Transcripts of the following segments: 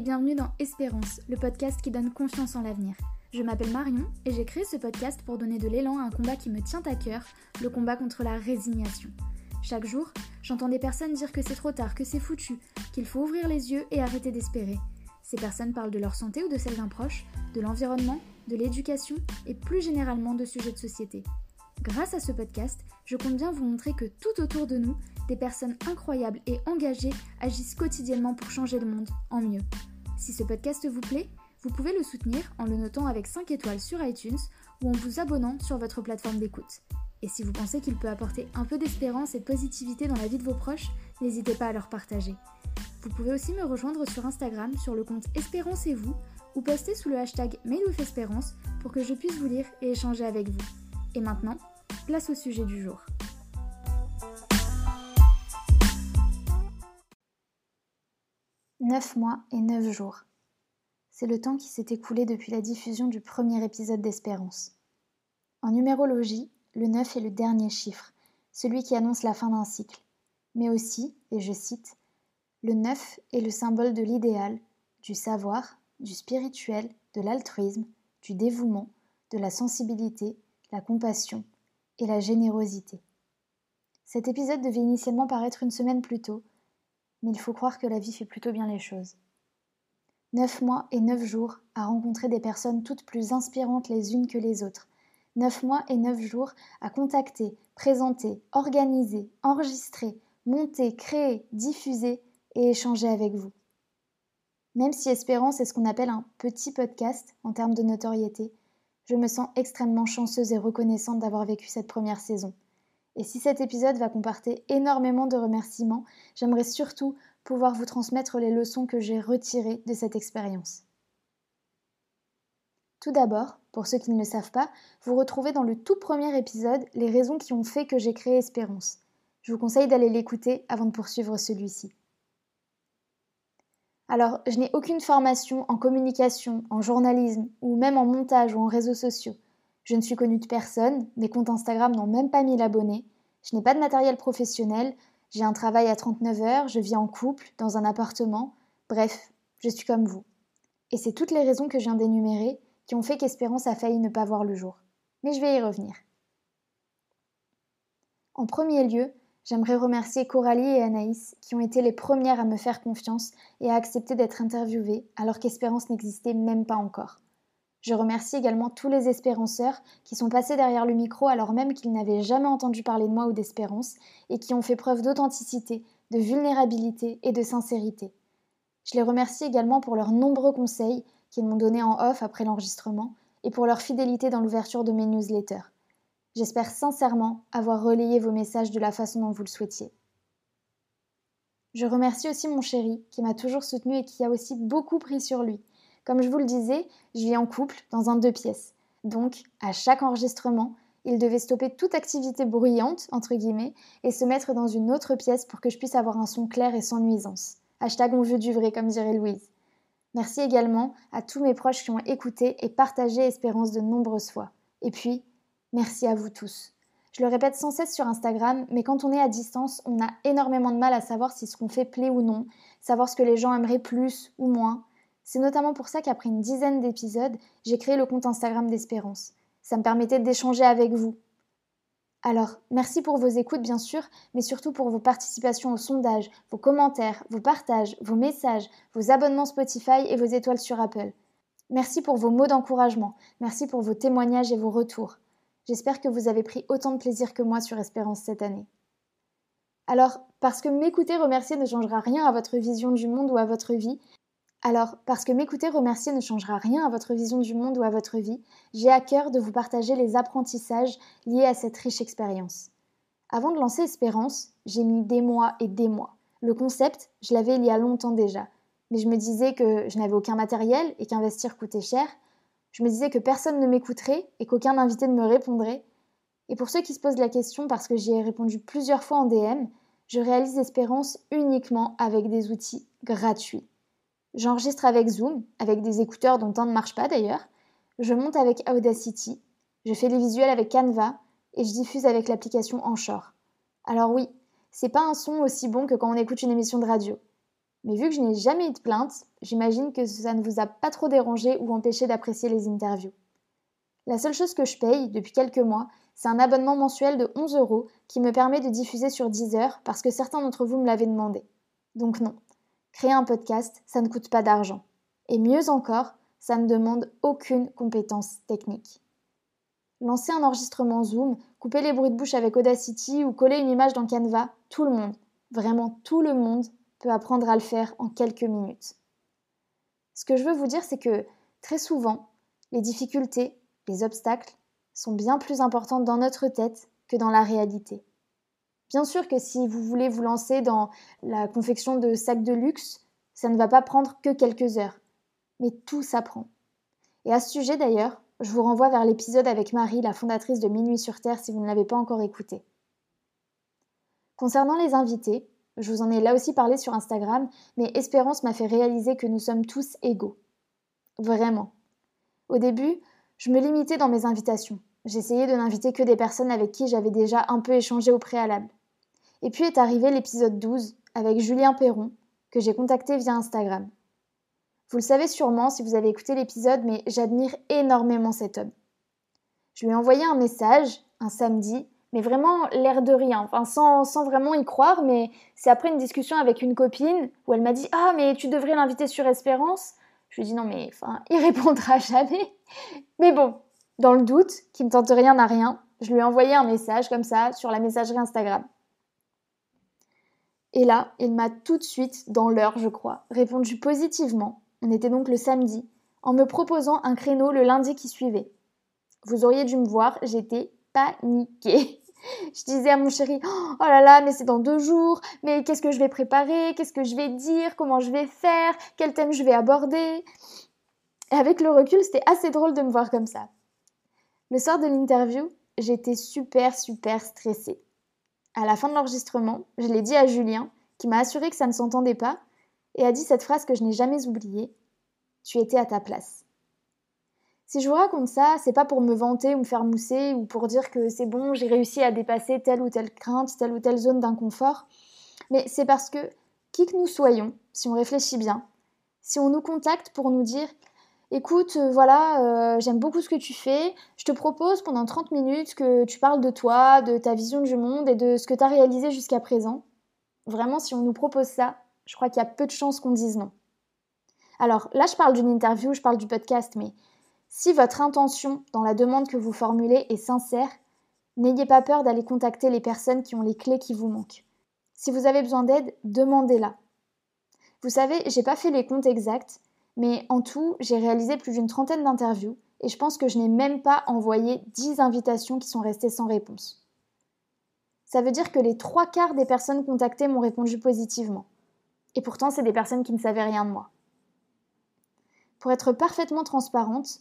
et bienvenue dans Espérance, le podcast qui donne confiance en l'avenir. Je m'appelle Marion et j'ai créé ce podcast pour donner de l'élan à un combat qui me tient à cœur, le combat contre la résignation. Chaque jour, j'entends des personnes dire que c'est trop tard, que c'est foutu, qu'il faut ouvrir les yeux et arrêter d'espérer. Ces personnes parlent de leur santé ou de celle d'un proche, de l'environnement, de l'éducation et plus généralement de sujets de société. Grâce à ce podcast, je compte bien vous montrer que tout autour de nous, des personnes incroyables et engagées agissent quotidiennement pour changer le monde en mieux. Si ce podcast vous plaît, vous pouvez le soutenir en le notant avec 5 étoiles sur iTunes ou en vous abonnant sur votre plateforme d'écoute. Et si vous pensez qu'il peut apporter un peu d'espérance et de positivité dans la vie de vos proches, n'hésitez pas à leur partager. Vous pouvez aussi me rejoindre sur Instagram sur le compte Espérance et vous ou poster sous le hashtag Espérance pour que je puisse vous lire et échanger avec vous. Et maintenant, place au sujet du jour. Neuf mois et neuf jours. C'est le temps qui s'est écoulé depuis la diffusion du premier épisode d'Espérance. En numérologie, le 9 est le dernier chiffre, celui qui annonce la fin d'un cycle. Mais aussi, et je cite, le 9 est le symbole de l'idéal, du savoir, du spirituel, de l'altruisme, du dévouement, de la sensibilité, la compassion, et la générosité. Cet épisode devait initialement paraître une semaine plus tôt, mais il faut croire que la vie fait plutôt bien les choses. Neuf mois et neuf jours à rencontrer des personnes toutes plus inspirantes les unes que les autres. Neuf mois et neuf jours à contacter, présenter, organiser, enregistrer, monter, créer, diffuser et échanger avec vous. Même si Espérance est ce qu'on appelle un petit podcast en termes de notoriété, je me sens extrêmement chanceuse et reconnaissante d'avoir vécu cette première saison. Et si cet épisode va comporter énormément de remerciements, j'aimerais surtout pouvoir vous transmettre les leçons que j'ai retirées de cette expérience. Tout d'abord, pour ceux qui ne le savent pas, vous retrouvez dans le tout premier épisode les raisons qui ont fait que j'ai créé Espérance. Je vous conseille d'aller l'écouter avant de poursuivre celui-ci. Alors, je n'ai aucune formation en communication, en journalisme, ou même en montage ou en réseaux sociaux. Je ne suis connue de personne, mes comptes Instagram n'ont même pas 1000 abonnés, je n'ai pas de matériel professionnel, j'ai un travail à 39 heures, je vis en couple, dans un appartement, bref, je suis comme vous. Et c'est toutes les raisons que je viens d'énumérer qui ont fait qu'Espérance a failli ne pas voir le jour. Mais je vais y revenir. En premier lieu, J'aimerais remercier Coralie et Anaïs qui ont été les premières à me faire confiance et à accepter d'être interviewées alors qu'Espérance n'existait même pas encore. Je remercie également tous les espéranceurs qui sont passés derrière le micro alors même qu'ils n'avaient jamais entendu parler de moi ou d'espérance et qui ont fait preuve d'authenticité, de vulnérabilité et de sincérité. Je les remercie également pour leurs nombreux conseils qu'ils m'ont donnés en off après l'enregistrement et pour leur fidélité dans l'ouverture de mes newsletters. J'espère sincèrement avoir relayé vos messages de la façon dont vous le souhaitiez. Je remercie aussi mon chéri qui m'a toujours soutenu et qui a aussi beaucoup pris sur lui. Comme je vous le disais, je vis en couple dans un deux pièces. Donc, à chaque enregistrement, il devait stopper toute activité bruyante, entre guillemets, et se mettre dans une autre pièce pour que je puisse avoir un son clair et sans nuisance. Hashtag on veut du vrai, comme dirait Louise. Merci également à tous mes proches qui ont écouté et partagé Espérance de nombreuses fois. Et puis, Merci à vous tous. Je le répète sans cesse sur Instagram, mais quand on est à distance, on a énormément de mal à savoir si ce qu'on fait plaît ou non, savoir ce que les gens aimeraient plus ou moins. C'est notamment pour ça qu'après une dizaine d'épisodes, j'ai créé le compte Instagram d'Espérance. Ça me permettait d'échanger avec vous. Alors, merci pour vos écoutes bien sûr, mais surtout pour vos participations au sondage, vos commentaires, vos partages, vos messages, vos abonnements Spotify et vos étoiles sur Apple. Merci pour vos mots d'encouragement, merci pour vos témoignages et vos retours. J'espère que vous avez pris autant de plaisir que moi sur Espérance cette année. Alors, parce que m'écouter remercier ne changera rien à votre vision du monde ou à votre vie, alors, parce que m'écouter remercier ne changera rien à votre vision du monde ou à votre vie, j'ai à cœur de vous partager les apprentissages liés à cette riche expérience. Avant de lancer Espérance, j'ai mis des mois et des mois. Le concept, je l'avais il y a longtemps déjà, mais je me disais que je n'avais aucun matériel et qu'investir coûtait cher, je me disais que personne ne m'écouterait et qu'aucun invité ne me répondrait. Et pour ceux qui se posent la question parce que j'y ai répondu plusieurs fois en DM, je réalise Espérance uniquement avec des outils gratuits. J'enregistre avec Zoom, avec des écouteurs dont un ne marche pas d'ailleurs. Je monte avec Audacity. Je fais les visuels avec Canva et je diffuse avec l'application Anchor. Alors oui, c'est pas un son aussi bon que quand on écoute une émission de radio. Mais vu que je n'ai jamais eu de plainte, j'imagine que ça ne vous a pas trop dérangé ou empêché d'apprécier les interviews. La seule chose que je paye depuis quelques mois, c'est un abonnement mensuel de 11 euros qui me permet de diffuser sur 10 heures parce que certains d'entre vous me l'avaient demandé. Donc non, créer un podcast, ça ne coûte pas d'argent. Et mieux encore, ça ne demande aucune compétence technique. Lancer un enregistrement Zoom, couper les bruits de bouche avec Audacity ou coller une image dans Canva, tout le monde, vraiment tout le monde, peut apprendre à le faire en quelques minutes. Ce que je veux vous dire, c'est que très souvent, les difficultés, les obstacles sont bien plus importantes dans notre tête que dans la réalité. Bien sûr que si vous voulez vous lancer dans la confection de sacs de luxe, ça ne va pas prendre que quelques heures. Mais tout s'apprend. Et à ce sujet d'ailleurs, je vous renvoie vers l'épisode avec Marie, la fondatrice de Minuit sur Terre, si vous ne l'avez pas encore écouté. Concernant les invités, je vous en ai là aussi parlé sur Instagram, mais Espérance m'a fait réaliser que nous sommes tous égaux. Vraiment. Au début, je me limitais dans mes invitations. J'essayais de n'inviter que des personnes avec qui j'avais déjà un peu échangé au préalable. Et puis est arrivé l'épisode 12 avec Julien Perron, que j'ai contacté via Instagram. Vous le savez sûrement si vous avez écouté l'épisode, mais j'admire énormément cet homme. Je lui ai envoyé un message un samedi mais vraiment l'air de rien, sans, vraiment y croire, mais c'est après une discussion avec une copine où elle m'a dit Ah, mais tu devrais l'inviter sur Espérance. Je lui ai dit Non, mais il répondra jamais. Mais bon, dans le doute, qui ne tente rien à rien, je lui ai envoyé un message comme ça sur la messagerie Instagram. Et là, il m'a tout de suite, dans l'heure, je crois, répondu positivement. On était donc le samedi, en me proposant un créneau le lundi qui suivait. Vous auriez dû me voir, j'étais paniquée. Je disais à mon chéri, oh là là, mais c'est dans deux jours, mais qu'est-ce que je vais préparer, qu'est-ce que je vais dire, comment je vais faire, quel thème je vais aborder. Et avec le recul, c'était assez drôle de me voir comme ça. Le soir de l'interview, j'étais super, super stressée. À la fin de l'enregistrement, je l'ai dit à Julien, qui m'a assuré que ça ne s'entendait pas, et a dit cette phrase que je n'ai jamais oubliée. Tu étais à ta place. Si je vous raconte ça, c'est pas pour me vanter ou me faire mousser ou pour dire que c'est bon, j'ai réussi à dépasser telle ou telle crainte, telle ou telle zone d'inconfort, mais c'est parce que, qui que nous soyons, si on réfléchit bien, si on nous contacte pour nous dire écoute, euh, voilà, euh, j'aime beaucoup ce que tu fais, je te propose pendant 30 minutes que tu parles de toi, de ta vision du monde et de ce que tu as réalisé jusqu'à présent. Vraiment, si on nous propose ça, je crois qu'il y a peu de chances qu'on dise non. Alors là, je parle d'une interview, je parle du podcast, mais si votre intention dans la demande que vous formulez est sincère, n'ayez pas peur d'aller contacter les personnes qui ont les clés qui vous manquent. Si vous avez besoin d'aide, demandez-la. Vous savez, j'ai pas fait les comptes exacts, mais en tout, j'ai réalisé plus d'une trentaine d'interviews et je pense que je n'ai même pas envoyé 10 invitations qui sont restées sans réponse. Ça veut dire que les trois quarts des personnes contactées m'ont répondu positivement. Et pourtant, c'est des personnes qui ne savaient rien de moi. Pour être parfaitement transparente,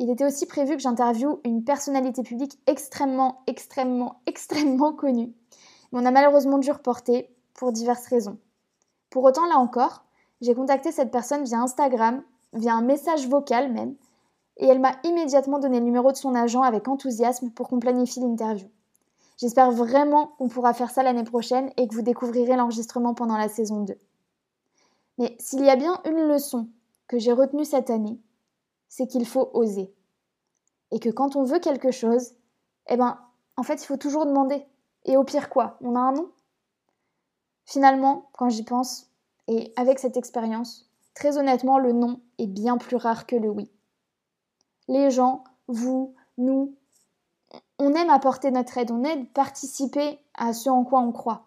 il était aussi prévu que j'interviewe une personnalité publique extrêmement, extrêmement, extrêmement connue. Mais on a malheureusement dû reporter pour diverses raisons. Pour autant, là encore, j'ai contacté cette personne via Instagram, via un message vocal même, et elle m'a immédiatement donné le numéro de son agent avec enthousiasme pour qu'on planifie l'interview. J'espère vraiment qu'on pourra faire ça l'année prochaine et que vous découvrirez l'enregistrement pendant la saison 2. Mais s'il y a bien une leçon que j'ai retenue cette année, c'est qu'il faut oser. Et que quand on veut quelque chose, eh ben, en fait, il faut toujours demander. Et au pire quoi? On a un nom? Finalement, quand j'y pense, et avec cette expérience, très honnêtement, le non est bien plus rare que le oui. Les gens, vous, nous, on aime apporter notre aide, on aime participer à ce en quoi on croit.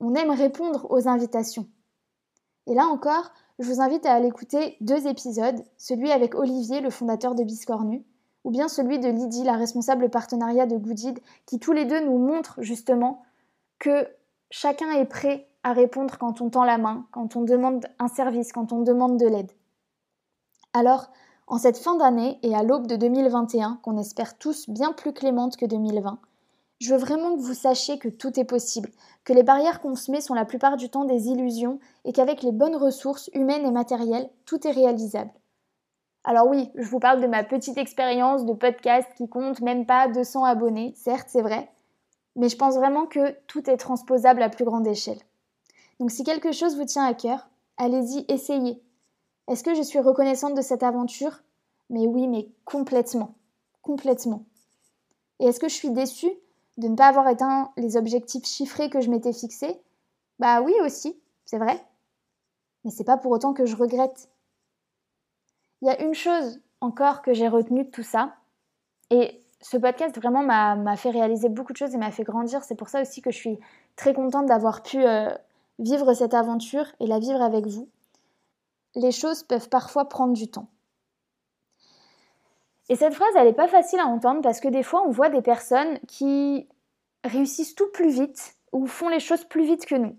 On aime répondre aux invitations. Et là encore, je vous invite à aller écouter deux épisodes, celui avec Olivier, le fondateur de Biscornu, ou bien celui de Lydie, la responsable partenariat de Goodid, qui tous les deux nous montrent justement que chacun est prêt à répondre quand on tend la main, quand on demande un service, quand on demande de l'aide. Alors, en cette fin d'année et à l'aube de 2021, qu'on espère tous bien plus clémente que 2020, je veux vraiment que vous sachiez que tout est possible, que les barrières qu'on se met sont la plupart du temps des illusions et qu'avec les bonnes ressources humaines et matérielles, tout est réalisable. Alors oui, je vous parle de ma petite expérience de podcast qui compte même pas 200 abonnés, certes c'est vrai, mais je pense vraiment que tout est transposable à plus grande échelle. Donc si quelque chose vous tient à cœur, Allez-y, essayez. Est-ce que je suis reconnaissante de cette aventure? Mais oui, mais complètement. Complètement. Et est-ce que je suis déçue de ne pas avoir atteint les objectifs chiffrés que je m'étais fixés? Bah oui aussi, c'est vrai. Mais c'est pas pour autant que je regrette. Il y a une chose encore que j'ai retenue de tout ça, et ce podcast vraiment m'a fait réaliser beaucoup de choses et m'a fait grandir. C'est pour ça aussi que je suis très contente d'avoir pu euh, vivre cette aventure et la vivre avec vous. Les choses peuvent parfois prendre du temps. Et cette phrase, elle n'est pas facile à entendre parce que des fois, on voit des personnes qui réussissent tout plus vite ou font les choses plus vite que nous.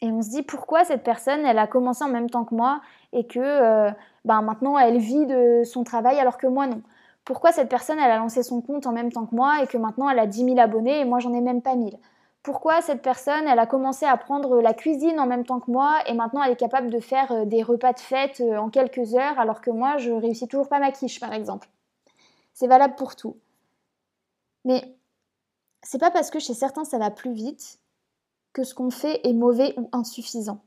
Et on se dit pourquoi cette personne, elle a commencé en même temps que moi et que euh, ben maintenant elle vit de son travail alors que moi non? Pourquoi cette personne, elle a lancé son compte en même temps que moi et que maintenant elle a 10 000 abonnés et moi j'en ai même pas 1000 Pourquoi cette personne, elle a commencé à prendre la cuisine en même temps que moi et maintenant elle est capable de faire euh, des repas de fête euh, en quelques heures alors que moi je réussis toujours pas ma quiche par exemple C'est valable pour tout. Mais c'est pas parce que chez certains ça va plus vite que ce qu'on fait est mauvais ou insuffisant.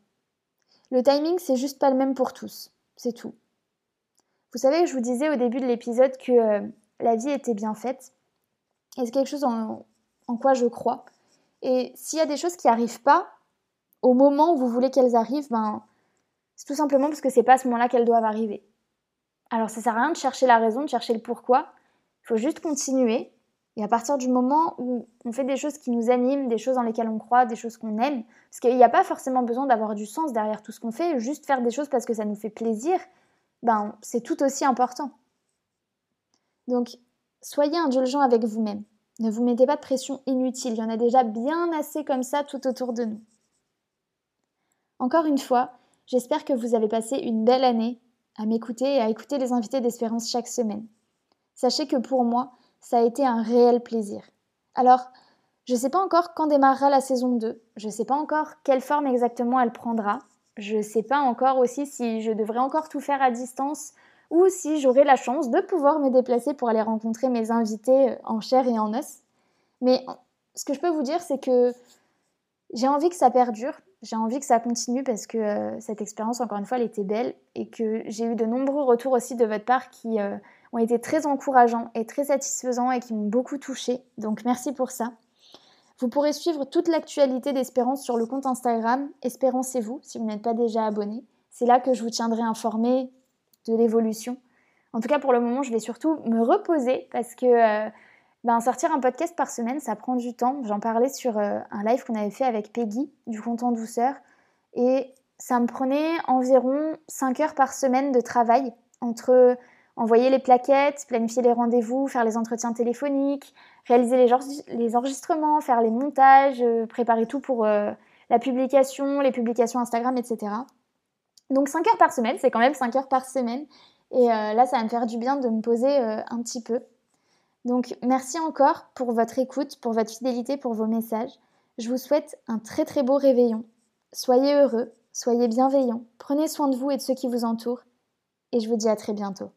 Le timing, c'est juste pas le même pour tous. C'est tout. Vous savez, je vous disais au début de l'épisode que euh, la vie était bien faite. Et c'est quelque chose en, quoi je crois. Et s'il y a des choses qui n'arrivent pas au moment où vous voulez qu'elles arrivent, ben, c'est tout simplement parce que c'est pas à ce moment-là qu'elles doivent arriver. Alors ça sert à rien de chercher la raison, de chercher le pourquoi. Il faut juste continuer. Et à partir du moment où on fait des choses qui nous animent, des choses dans lesquelles on croit, des choses qu'on aime, parce qu'il n'y a pas forcément besoin d'avoir du sens derrière tout ce qu'on fait, juste faire des choses parce que ça nous fait plaisir, ben, c'est tout aussi important. Donc, soyez indulgent avec vous-même. Ne vous mettez pas de pression inutile. Il y en a déjà bien assez comme ça tout autour de nous. Encore une fois, j'espère que vous avez passé une belle année à m'écouter et à écouter les invités d'Espérance chaque semaine. Sachez que pour moi, ça a été un réel plaisir. Alors, je ne sais pas encore quand démarrera la saison 2, je ne sais pas encore quelle forme exactement elle prendra, je ne sais pas encore aussi si je devrais encore tout faire à distance ou si j'aurai la chance de pouvoir me déplacer pour aller rencontrer mes invités euh, en chair et en os. Mais ce que je peux vous dire, c'est que j'ai envie que ça perdure, j'ai envie que ça continue parce que euh, cette expérience, encore une fois, elle était belle et que j'ai eu de nombreux retours aussi de votre part qui euh, ont été très encourageants et très satisfaisants et qui m'ont beaucoup touchée. Donc merci pour ça. Vous pourrez suivre toute l'actualité d'Espérance sur le compte Instagram Espérancez-vous si vous n'êtes pas déjà abonné. C'est là que je vous tiendrai informé de l'évolution. En tout cas, pour le moment, je vais surtout me reposer parce que euh, ben, sortir un podcast par semaine, ça prend du temps. J'en parlais sur euh, un live qu'on avait fait avec Peggy du compte en douceur et ça me prenait environ 5 heures par semaine de travail entre envoyer les plaquettes, planifier les rendez-vous, faire les entretiens téléphoniques, réaliser les, enregistrements, faire les montages, euh, préparer tout pour la publication, les publications Instagram, etc. Donc 5 heures par semaine, c'est quand même 5 heures par semaine. Et euh, là, ça va me faire du bien de me poser un petit peu. Donc merci encore pour votre écoute, pour votre fidélité, pour vos messages. Je vous souhaite un très très beau réveillon. Soyez heureux, soyez bienveillants, prenez soin de vous et de ceux qui vous entourent. Et je vous dis à très bientôt.